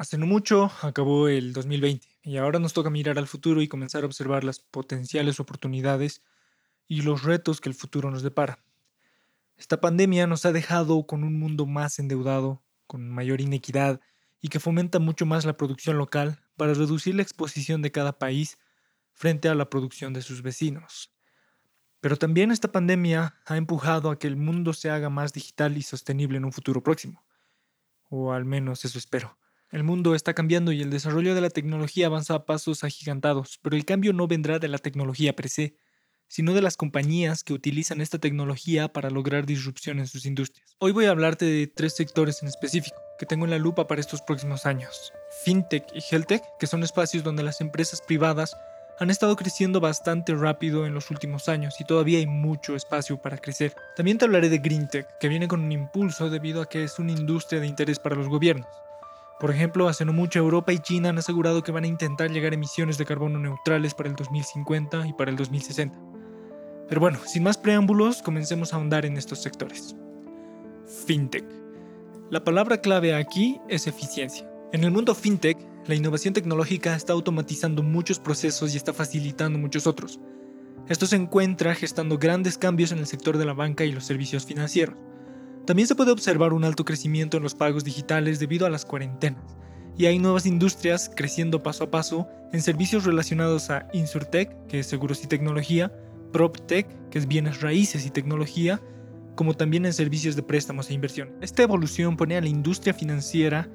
Hace no mucho acabó el 2020 y ahora nos toca mirar al futuro y comenzar a observar las potenciales oportunidades y los retos que el futuro nos depara. Esta pandemia nos ha dejado con un mundo más endeudado, con mayor inequidad y que fomenta mucho más la producción local para reducir la exposición de cada país frente a la producción de sus vecinos. Pero también esta pandemia ha empujado a que el mundo se haga más digital y sostenible en un futuro próximo. O al menos eso espero. El mundo está cambiando y el desarrollo de la tecnología avanza a pasos agigantados, pero el cambio no vendrá de la tecnología per se, sino de las compañías que utilizan esta tecnología para lograr disrupción en sus industrias. Hoy voy a hablarte de tres sectores en específico que tengo en la lupa para estos próximos años. FinTech y HealthTech, que son espacios donde las empresas privadas han estado creciendo bastante rápido en los últimos años y todavía hay mucho espacio para crecer. También te hablaré de GreenTech, que viene con un impulso debido a que es una industria de interés para los gobiernos. Por ejemplo, hace no mucho Europa y China han asegurado que van a intentar llegar a emisiones de carbono neutrales para el 2050 y para el 2060. Pero bueno, sin más preámbulos, comencemos a ahondar en estos sectores. FinTech. La palabra clave aquí es eficiencia. En el mundo FinTech, la innovación tecnológica está automatizando muchos procesos y está facilitando muchos otros. Esto se encuentra gestando grandes cambios en el sector de la banca y los servicios financieros. También se puede observar un alto crecimiento en los pagos digitales debido a las cuarentenas, y hay nuevas industrias creciendo paso a paso en servicios relacionados a InsurTech, que es seguros y tecnología, PropTech, que es bienes raíces y tecnología, como también en servicios de préstamos e inversión. Esta evolución pone a la industria financiera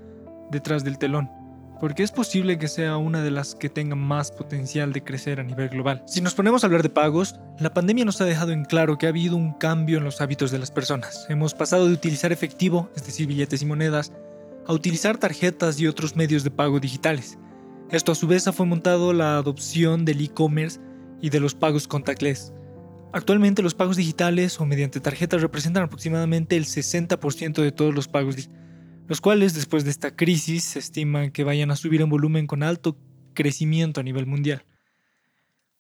detrás del telón, porque es posible que sea una de las que tenga más potencial de crecer a nivel global. Si nos ponemos a hablar de pagos, la pandemia nos ha dejado en claro que ha habido un cambio en los hábitos de las personas. Hemos pasado de utilizar efectivo, es decir, billetes y monedas, a utilizar tarjetas y otros medios de pago digitales. Esto a su vez ha fomentado la adopción del e-commerce y de los pagos contactless. Actualmente los pagos digitales o mediante tarjetas representan aproximadamente el 60% de todos los pagos digitales los cuales después de esta crisis se estima que vayan a subir en volumen con alto crecimiento a nivel mundial.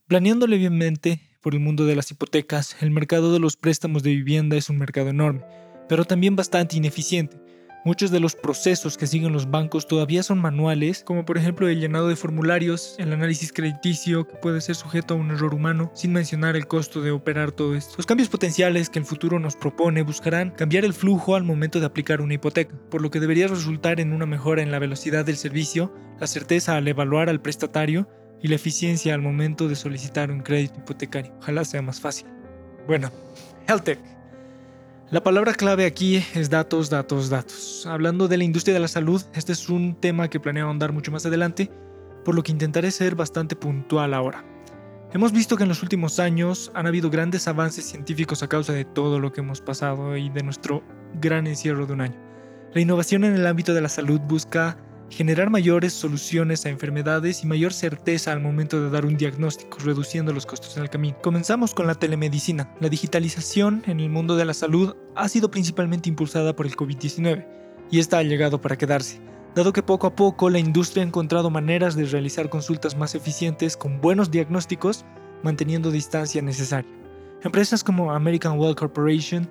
Planeando levemente por el mundo de las hipotecas, el mercado de los préstamos de vivienda es un mercado enorme, pero también bastante ineficiente, Muchos de los procesos que siguen los bancos todavía son manuales, como por ejemplo el llenado de formularios, el análisis crediticio, que puede ser sujeto a un error humano, sin mencionar el costo de operar todo esto. Los cambios potenciales que el futuro nos propone buscarán cambiar el flujo al momento de aplicar una hipoteca, por lo que debería resultar en una mejora en la velocidad del servicio, la certeza al evaluar al prestatario y la eficiencia al momento de solicitar un crédito hipotecario. Ojalá sea más fácil. Bueno, HealthTech la palabra clave aquí es datos, datos, datos. Hablando de la industria de la salud, este es un tema que planeo ahondar mucho más adelante, por lo que intentaré ser bastante puntual ahora. Hemos visto que en los últimos años han habido grandes avances científicos a causa de todo lo que hemos pasado y de nuestro gran encierro de un año. La innovación en el ámbito de la salud busca generar mayores soluciones a enfermedades y mayor certeza al momento de dar un diagnóstico, reduciendo los costos en el camino. Comenzamos con la telemedicina. La digitalización en el mundo de la salud ha sido principalmente impulsada por el COVID-19 y esta ha llegado para quedarse, dado que poco a poco la industria ha encontrado maneras de realizar consultas más eficientes con buenos diagnósticos, manteniendo distancia necesaria. Empresas como American Well Corporation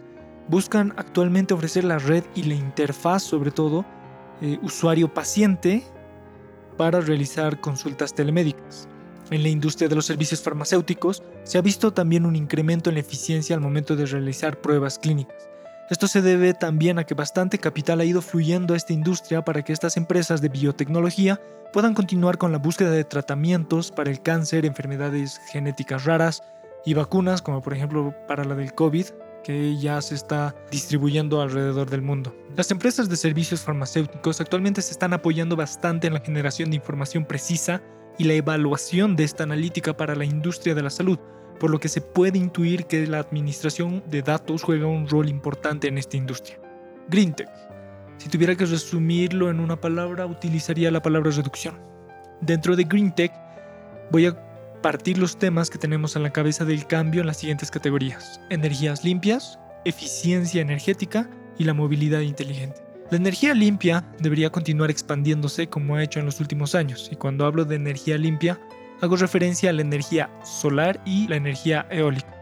buscan actualmente ofrecer la red y la interfaz sobre todo eh, usuario-paciente para realizar consultas telemédicas. En la industria de los servicios farmacéuticos se ha visto también un incremento en la eficiencia al momento de realizar pruebas clínicas. Esto se debe también a que bastante capital ha ido fluyendo a esta industria para que estas empresas de biotecnología puedan continuar con la búsqueda de tratamientos para el cáncer, enfermedades genéticas raras y vacunas como por ejemplo para la del COVID, que ya se está distribuyendo alrededor del mundo. Las empresas de servicios farmacéuticos actualmente se están apoyando bastante en la generación de información precisa y la evaluación de esta analítica para la industria de la salud, por lo que se puede intuir que la administración de datos juega un rol importante en esta industria. GreenTech. Si tuviera que resumirlo en una palabra, utilizaría la palabra reducción. Dentro de GreenTech voy a partir los temas que tenemos en la cabeza del cambio en las siguientes categorías. Energías limpias, eficiencia energética y la movilidad inteligente. La energía limpia debería continuar expandiéndose como ha hecho en los últimos años, y cuando hablo de energía limpia, hago referencia a la energía solar y la energía eólica,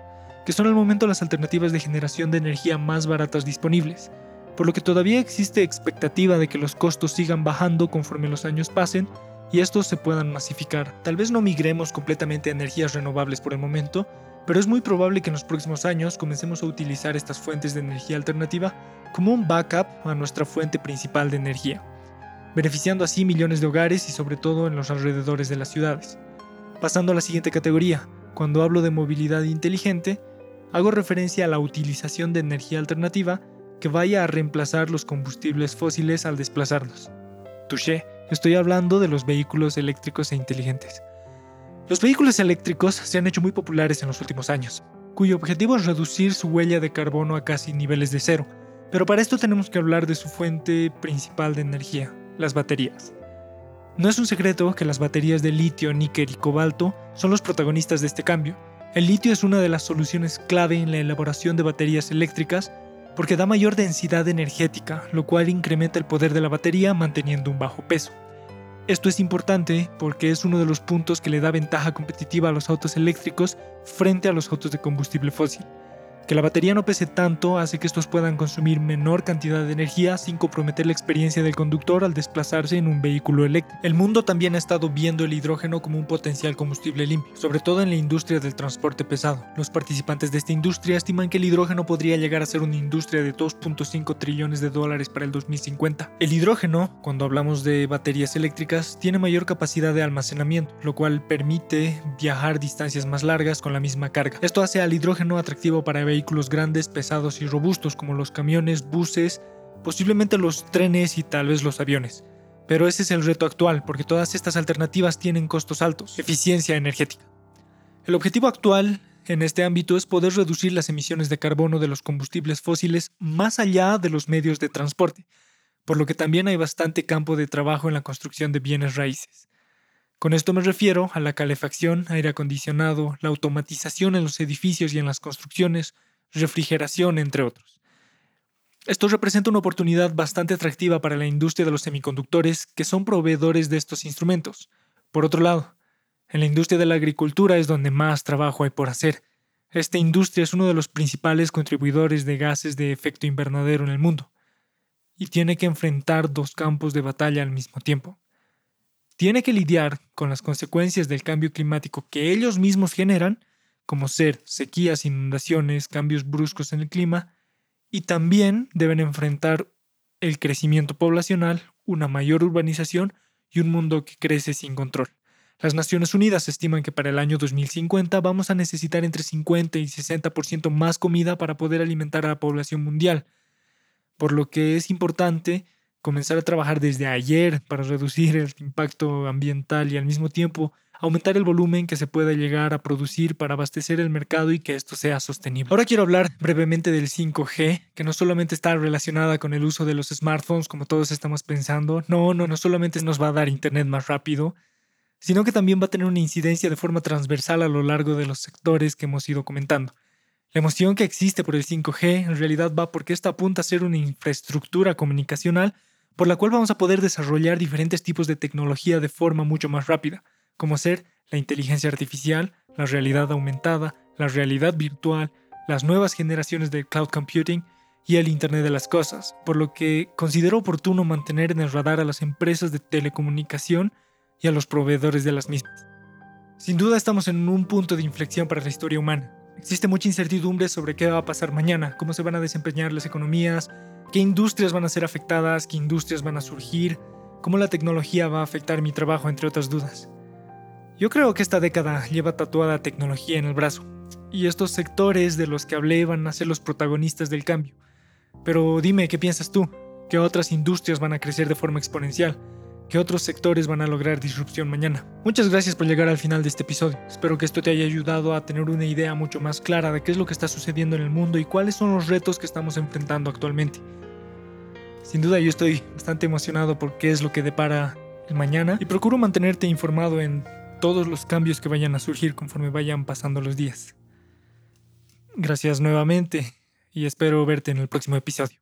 que son al momento las alternativas de generación de energía más baratas disponibles. por lo que todavía existe expectativa de que los costos sigan bajando conforme los años pasen y estos se puedan masificar. Tal vez no migremos completamente a energías renovables por el momento, pero es muy probable que en los próximos años comencemos a utilizar estas fuentes de energía alternativa como un backup a nuestra fuente principal de energía, beneficiando así millones de hogares y sobre todo en los alrededores de las ciudades. Pasando a la siguiente categoría, cuando hablo de movilidad inteligente, hago referencia a la utilización de energía alternativa que vaya a reemplazar los combustibles fósiles al desplazarnos. Touché, estoy hablando de los vehículos eléctricos e inteligentes. Los vehículos eléctricos se han hecho muy populares en los últimos años, cuyo objetivo es reducir su huella de carbono a casi niveles de cero, pero para esto tenemos que hablar de su fuente principal de energía, las baterías. No es un secreto que las baterías de litio, níquel y cobalto son los protagonistas de este cambio. El litio es una de las soluciones clave en la elaboración de baterías eléctricas porque da mayor densidad energética, lo cual incrementa el poder de la batería manteniendo un bajo peso. Esto es importante porque es uno de los puntos que le da ventaja competitiva a los autos eléctricos frente a los autos de combustible fósil. Que la batería no pese tanto hace que estos puedan consumir menor cantidad de energía sin comprometer la experiencia del conductor al desplazarse en un vehículo eléctrico. El mundo también ha estado viendo el hidrógeno como un potencial combustible limpio, sobre todo en la industria del transporte pesado. Los participantes de esta industria estiman que el hidrógeno podría llegar a ser una industria de 2.5 trillones de dólares para el 2050. El hidrógeno, cuando hablamos de baterías eléctricas, tiene mayor capacidad de almacenamiento, lo cual permite viajar distancias más largas con la misma carga. Esto hace al hidrógeno atractivo para vehículos grandes, pesados y robustos como los camiones, buses, posiblemente los trenes y tal vez los aviones. Pero ese es el reto actual, porque todas estas alternativas tienen costos altos, eficiencia energética. El objetivo actual en este ámbito es poder reducir las emisiones de carbono de los combustibles fósiles más allá de los medios de transporte, por lo que también hay bastante campo de trabajo en la construcción de bienes raíces. Con esto me refiero a la calefacción, aire acondicionado, la automatización en los edificios y en las construcciones, refrigeración, entre otros. Esto representa una oportunidad bastante atractiva para la industria de los semiconductores, que son proveedores de estos instrumentos. Por otro lado, en la industria de la agricultura es donde más trabajo hay por hacer. Esta industria es uno de los principales contribuidores de gases de efecto invernadero en el mundo, y tiene que enfrentar dos campos de batalla al mismo tiempo tiene que lidiar con las consecuencias del cambio climático que ellos mismos generan, como ser sequías, inundaciones, cambios bruscos en el clima, y también deben enfrentar el crecimiento poblacional, una mayor urbanización y un mundo que crece sin control. Las Naciones Unidas estiman que para el año 2050 vamos a necesitar entre 50 y 60% más comida para poder alimentar a la población mundial, por lo que es importante comenzar a trabajar desde ayer para reducir el impacto ambiental y al mismo tiempo aumentar el volumen que se pueda llegar a producir para abastecer el mercado y que esto sea sostenible. Ahora quiero hablar brevemente del 5G, que no solamente está relacionada con el uso de los smartphones como todos estamos pensando, no, no, no solamente nos va a dar internet más rápido, sino que también va a tener una incidencia de forma transversal a lo largo de los sectores que hemos ido comentando. La emoción que existe por el 5G en realidad va porque esta apunta a ser una infraestructura comunicacional por la cual vamos a poder desarrollar diferentes tipos de tecnología de forma mucho más rápida, como ser la inteligencia artificial, la realidad aumentada, la realidad virtual, las nuevas generaciones de cloud computing y el Internet de las Cosas, por lo que considero oportuno mantener en el radar a las empresas de telecomunicación y a los proveedores de las mismas. Sin duda estamos en un punto de inflexión para la historia humana. Existe mucha incertidumbre sobre qué va a pasar mañana, cómo se van a desempeñar las economías, qué industrias van a ser afectadas, qué industrias van a surgir, cómo la tecnología va a afectar mi trabajo, entre otras dudas. Yo creo que esta década lleva tatuada tecnología en el brazo, y estos sectores de los que hablé van a ser los protagonistas del cambio. Pero dime, ¿qué piensas tú? ¿Qué otras industrias van a crecer de forma exponencial? ¿Qué otros sectores van a lograr disrupción mañana? Muchas gracias por llegar al final de este episodio. Espero que esto te haya ayudado a tener una idea mucho más clara de qué es lo que está sucediendo en el mundo y cuáles son los retos que estamos enfrentando actualmente. Sin duda yo estoy bastante emocionado por qué es lo que depara el mañana y procuro mantenerte informado en todos los cambios que vayan a surgir conforme vayan pasando los días. Gracias nuevamente y espero verte en el próximo episodio.